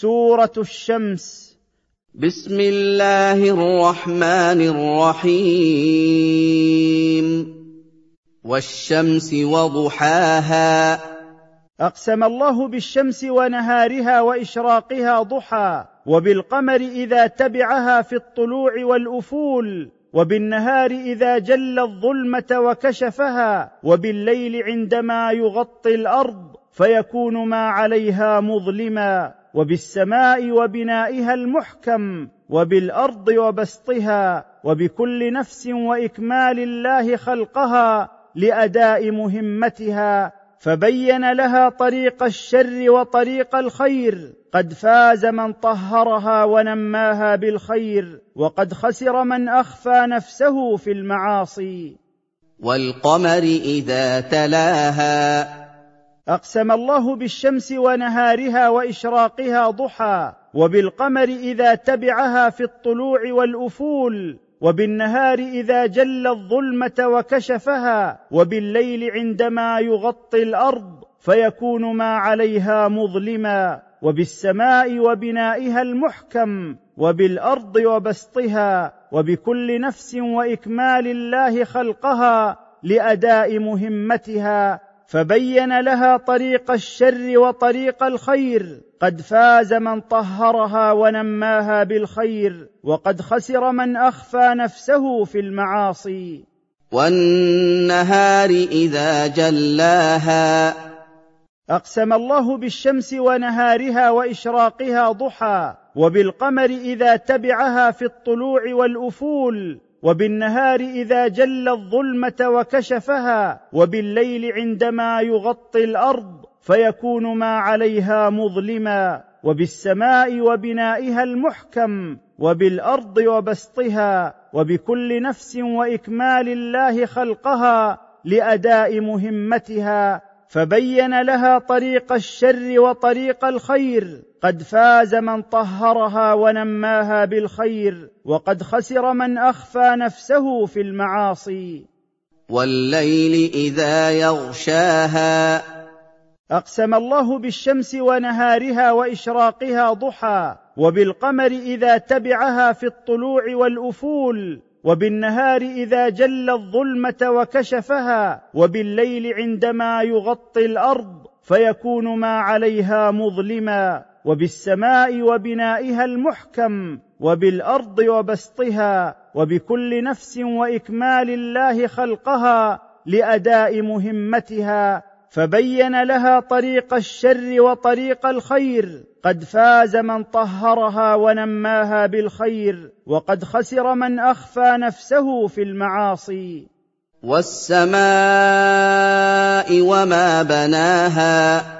سورة الشمس. بسم الله الرحمن الرحيم. والشمس وضحاها. أقسم الله بالشمس ونهارها وإشراقها ضحى وبالقمر إذا تبعها في الطلوع والأفول وبالنهار إذا جل الظلمة وكشفها وبالليل عندما يغطي الأرض فيكون ما عليها مظلما. وبالسماء وبنائها المحكم وبالأرض وبسطها وبكل نفس وإكمال الله خلقها لأداء مهمتها فبين لها طريق الشر وطريق الخير قد فاز من طهرها ونماها بالخير وقد خسر من أخفى نفسه في المعاصي. والقمر إذا تلاها أقسم الله بالشمس ونهارها وإشراقها ضحى وبالقمر إذا تبعها في الطلوع والأفول وبالنهار إذا جل الظلمة وكشفها وبالليل عندما يغطي الأرض فيكون ما عليها مظلما وبالسماء وبنائها المحكم وبالأرض وبسطها وبكل نفس وإكمال الله خلقها لأداء مهمتها فبين لها طريق الشر وطريق الخير. قد فاز من طهرها ونماها بالخير وقد خسر من أخفى نفسه في المعاصي. والنهار إذا جلاها. أقسم الله بالشمس ونهارها وإشراقها ضحى وبالقمر إذا تبعها في الطلوع والأفول. وبالنهار إذا جل الظلمة وكشفها وبالليل عندما يغطي الأرض فيكون ما عليها مظلما وبالسماء وبنائها المحكم وبالأرض وبسطها وبكل نفس وإكمال الله خلقها لأداء مهمتها فبين لها طريق الشر وطريق الخير. قد فاز من طهرها ونماها بالخير وقد خسر من أخفى نفسه في المعاصي. والليل إذا يغشاها. أقسم الله بالشمس ونهارها وإشراقها ضحى وبالقمر إذا تبعها في الطلوع والأفول وبالنهار إذا جل الظلمة وكشفها وبالليل عندما يغطي الأرض فيكون ما عليها مظلما. وبالسماء وبنائها المحكم وبالأرض وبسطها وبكل نفس وإكمال الله خلقها لأداء مهمتها فبين لها طريق الشر وطريق الخير قد فاز من طهرها ونماها بالخير وقد خسر من أخفى نفسه في المعاصي. والسماء وما بناها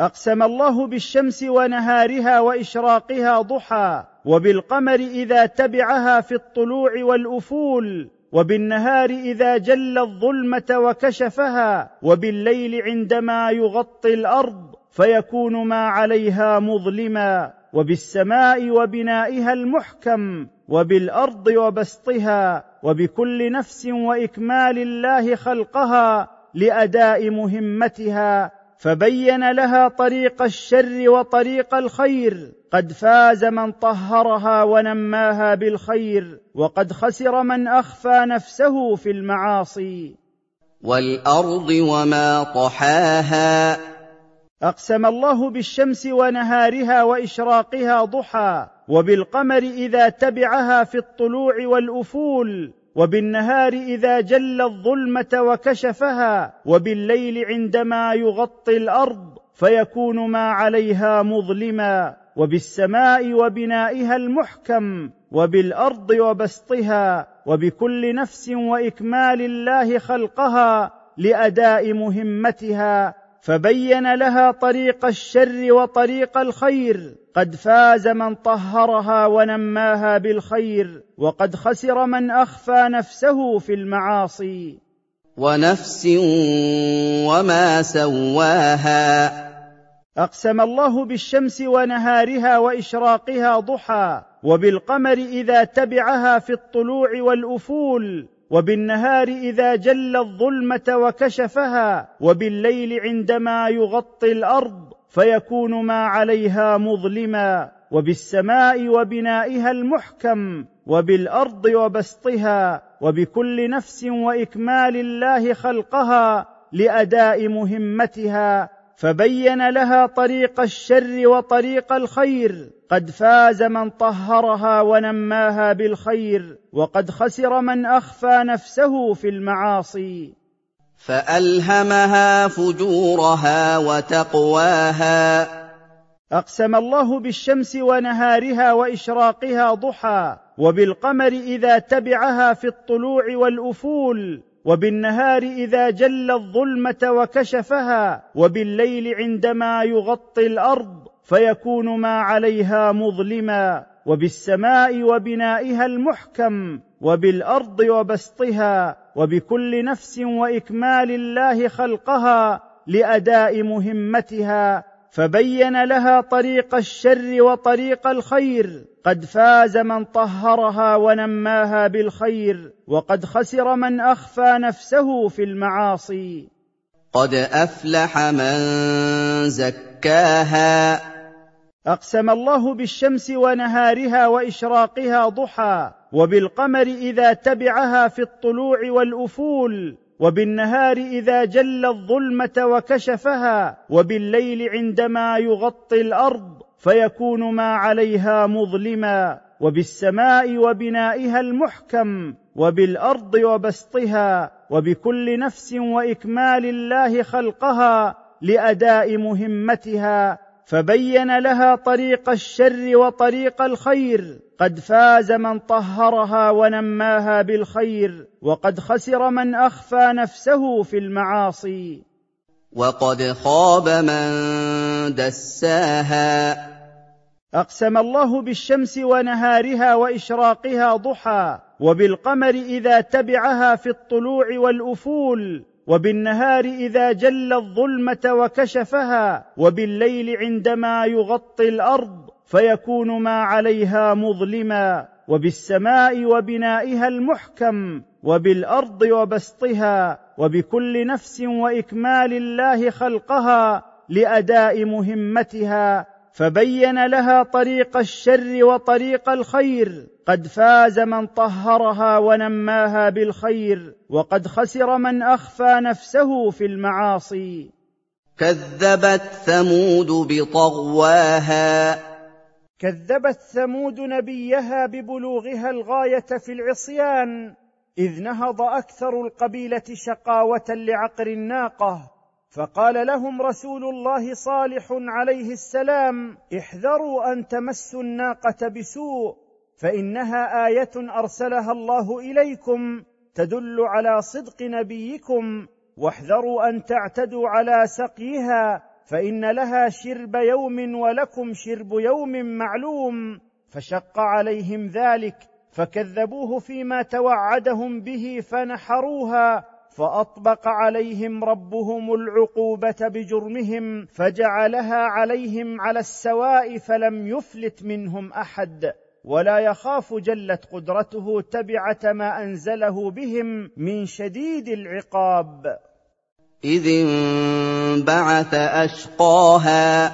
أقسم الله بالشمس ونهارها وإشراقها ضحى وبالقمر إذا تبعها في الطلوع والأفول وبالنهار إذا جل الظلمة وكشفها وبالليل عندما يغطي الأرض فيكون ما عليها مظلما وبالسماء وبنائها المحكم وبالأرض وبسطها وبكل نفس وإكمال الله خلقها لأداء مهمتها فبين لها طريق الشر وطريق الخير. قد فاز من طهرها ونماها بالخير وقد خسر من أخفى نفسه في المعاصي. والأرض وما طحاها. أقسم الله بالشمس ونهارها وإشراقها ضحى وبالقمر إذا تبعها في الطلوع والأفول. وبالنهار إذا جل الظلمة وكشفها وبالليل عندما يغطي الأرض فيكون ما عليها مظلما وبالسماء وبنائها المحكم وبالأرض وبسطها وبكل نفس وإكمال الله خلقها لأداء مهمتها. فبين لها طريق الشر وطريق الخير. قد فاز من طهرها ونماها بالخير وقد خسر من أخفى نفسه في المعاصي. ونفس وما سواها. أقسم الله بالشمس ونهارها وإشراقها ضحى وبالقمر إذا تبعها في الطلوع والأفول. وبالنهار إذا جل الظلمة وكشفها وبالليل عندما يغطي الأرض فيكون ما عليها مظلما وبالسماء وبنائها المحكم وبالأرض وبسطها وبكل نفس وإكمال الله خلقها لأداء مهمتها فبين لها طريق الشر وطريق الخير. قد فاز من طهرها ونماها بالخير وقد خسر من أخفى نفسه في المعاصي. فألهمها فجورها وتقواها. أقسم الله بالشمس ونهارها وإشراقها ضحى وبالقمر إذا تبعها في الطلوع والأفول. وبالنهار إذا جل الظلمة وكشفها وبالليل عندما يغطي الأرض فيكون ما عليها مظلما وبالسماء وبنائها المحكم وبالأرض وبسطها وبكل نفس وإكمال الله خلقها لأداء مهمتها فبين لها طريق الشر وطريق الخير. قد فاز من طهرها ونماها بالخير وقد خسر من أخفى نفسه في المعاصي. قد أفلح من زكاها. أقسم الله بالشمس ونهارها وإشراقها ضحى وبالقمر إذا تبعها في الطلوع والأفول. وبالنهار إذا جل الظلمة وكشفها وبالليل عندما يغطي الأرض فيكون ما عليها مظلما وبالسماء وبنائها المحكم وبالأرض وبسطها وبكل نفس وإكمال الله خلقها لأداء مهمتها فبين لها طريق الشر وطريق الخير. قد فاز من طهرها ونماها بالخير وقد خسر من أخفى نفسه في المعاصي. وقد خاب من دساها. أقسم الله بالشمس ونهارها وإشراقها ضحى وبالقمر إذا تبعها في الطلوع والأفول. وبالنهار إذا جل الظلمة وكشفها وبالليل عندما يغطي الأرض فيكون ما عليها مظلما وبالسماء وبنائها المحكم وبالأرض وبسطها وبكل نفس وإكمال الله خلقها لأداء مهمتها فبين لها طريق الشر وطريق الخير. قد فاز من طهرها ونماها بالخير وقد خسر من أخفى نفسه في المعاصي. كذبت ثمود بطغواها. كذبت ثمود نبيها ببلوغها الغاية في العصيان إذ نهض أكثر القبيلة شقاوة لعقر الناقة. فقال لهم رسول الله صالح عليه السلام احذروا أن تمسوا الناقة بسوء فإنها آية أرسلها الله إليكم تدل على صدق نبيكم واحذروا أن تعتدوا على سقيها فإن لها شرب يوم ولكم شرب يوم معلوم فشق عليهم ذلك فكذبوه فيما توعدهم به فنحروها فأطبق عليهم ربهم العقوبة بجرمهم فجعلها عليهم على السواء فلم يفلت منهم أحد ولا يخاف جلت قدرته تبعة ما أنزله بهم من شديد العقاب. إذ انبعث أشقاها.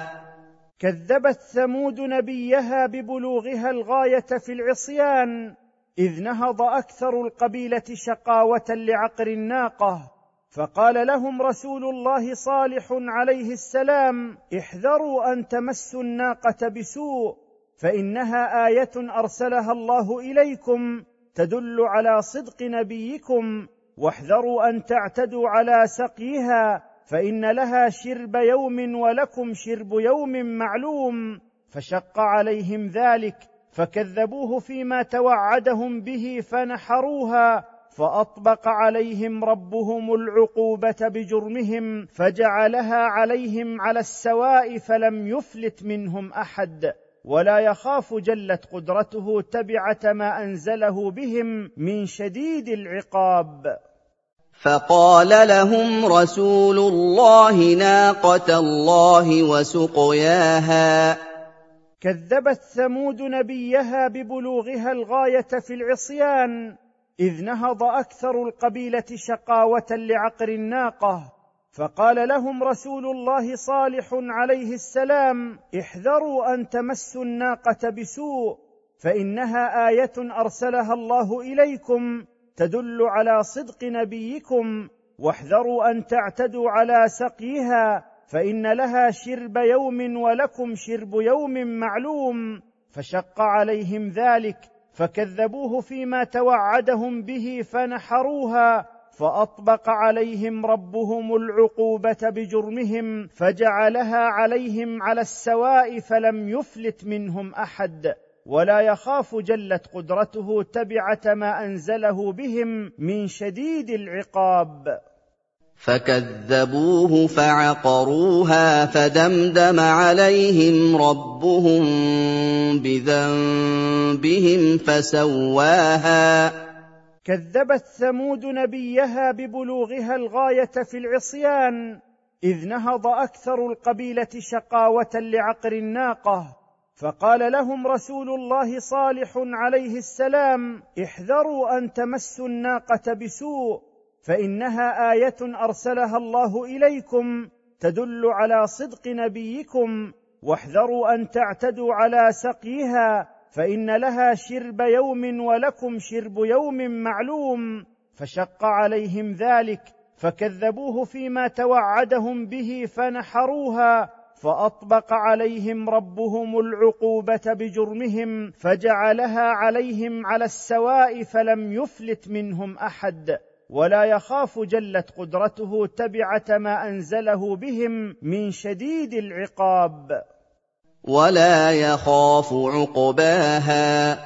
كذبت ثمود نبيها ببلوغها الغاية في العصيان إذ نهض أكثر القبيلة شقاوة لعقر الناقة فقال لهم رسول الله صالح عليه السلام احذروا أن تمسوا الناقة بسوء فإنها آية أرسلها الله إليكم تدل على صدق نبيكم واحذروا أن تعتدوا على سقيها فإن لها شرب يوم ولكم شرب يوم معلوم فشق عليهم ذلك فكذبوه فيما توعدهم به فنحروها فأطبق عليهم ربهم العقوبة بجرمهم فجعلها عليهم على السواء فلم يفلت منهم أحد ولا يخاف جلت قدرته تبعة ما أنزله بهم من شديد العقاب. فقال لهم رسول الله ناقة الله وسقياها كذبت ثمود نبيها ببلوغها الغاية في العصيان إذ نهض أكثر القبيلة شقاوة لعقر الناقة. فقال لهم رسول الله صالح عليه السلام احذروا أن تمسوا الناقة بسوء فإنها آية أرسلها الله إليكم تدل على صدق نبيكم واحذروا أن تعتدوا على سقيها فإن لها شرب يوم ولكم شرب يوم معلوم فشق عليهم ذلك فكذبوه فيما توعدهم به فنحروها فأطبق عليهم ربهم العقوبة بجرمهم فجعلها عليهم على السواء فلم يفلت منهم أحد ولا يخاف جلت قدرته تبعة ما أنزله بهم من شديد العقاب فكذبوه فعقروها فدمدم عليهم ربهم بذنبهم فسواها. كذبت ثمود نبيها ببلوغها الغاية في العصيان إذ نهض أكثر القبيلة شقاوة لعقر الناقة فقال لهم رسول الله صالح عليه السلام احذروا أن تمسوا الناقة بسوء فإنها آية أرسلها الله إليكم تدل على صدق نبيكم واحذروا أن تعتدوا على سقيها فإن لها شرب يوم ولكم شرب يوم معلوم فشق عليهم ذلك فكذبوه فيما توعدهم به فنحروها فأطبق عليهم ربهم العقوبة بجرمهم فجعلها عليهم على السواء فلم يفلت منهم أحد. ولا يخاف جلت قدرته تبعة ما أنزله بهم من شديد العقاب. ولا يخاف عقباها.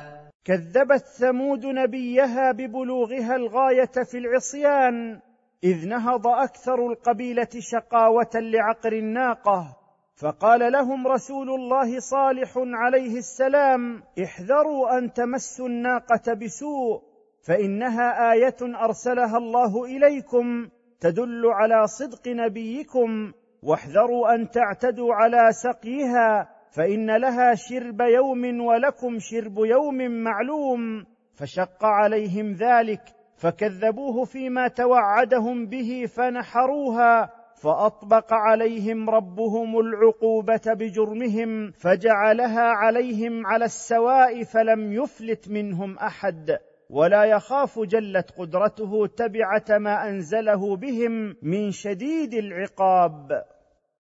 كذبت ثمود نبيها ببلوغها الغاية في العصيان إذ نهض أكثر القبيلة شقاوة لعقر الناقة. فقال لهم رسول الله صالح عليه السلام احذروا أن تمسوا الناقة بسوء فإنها آية أرسلها الله إليكم تدل على صدق نبيكم واحذروا أن تعتدوا على سقيها فإن لها شرب يوم ولكم شرب يوم معلوم فشق عليهم ذلك فكذبوه فيما توعدهم به فنحروها فأطبق عليهم ربهم العقوبة بجرمهم فجعلها عليهم على السواء فلم يفلت منهم أحد. ولا يخاف جلت قدرته تبعة ما أنزله بهم من شديد العقاب.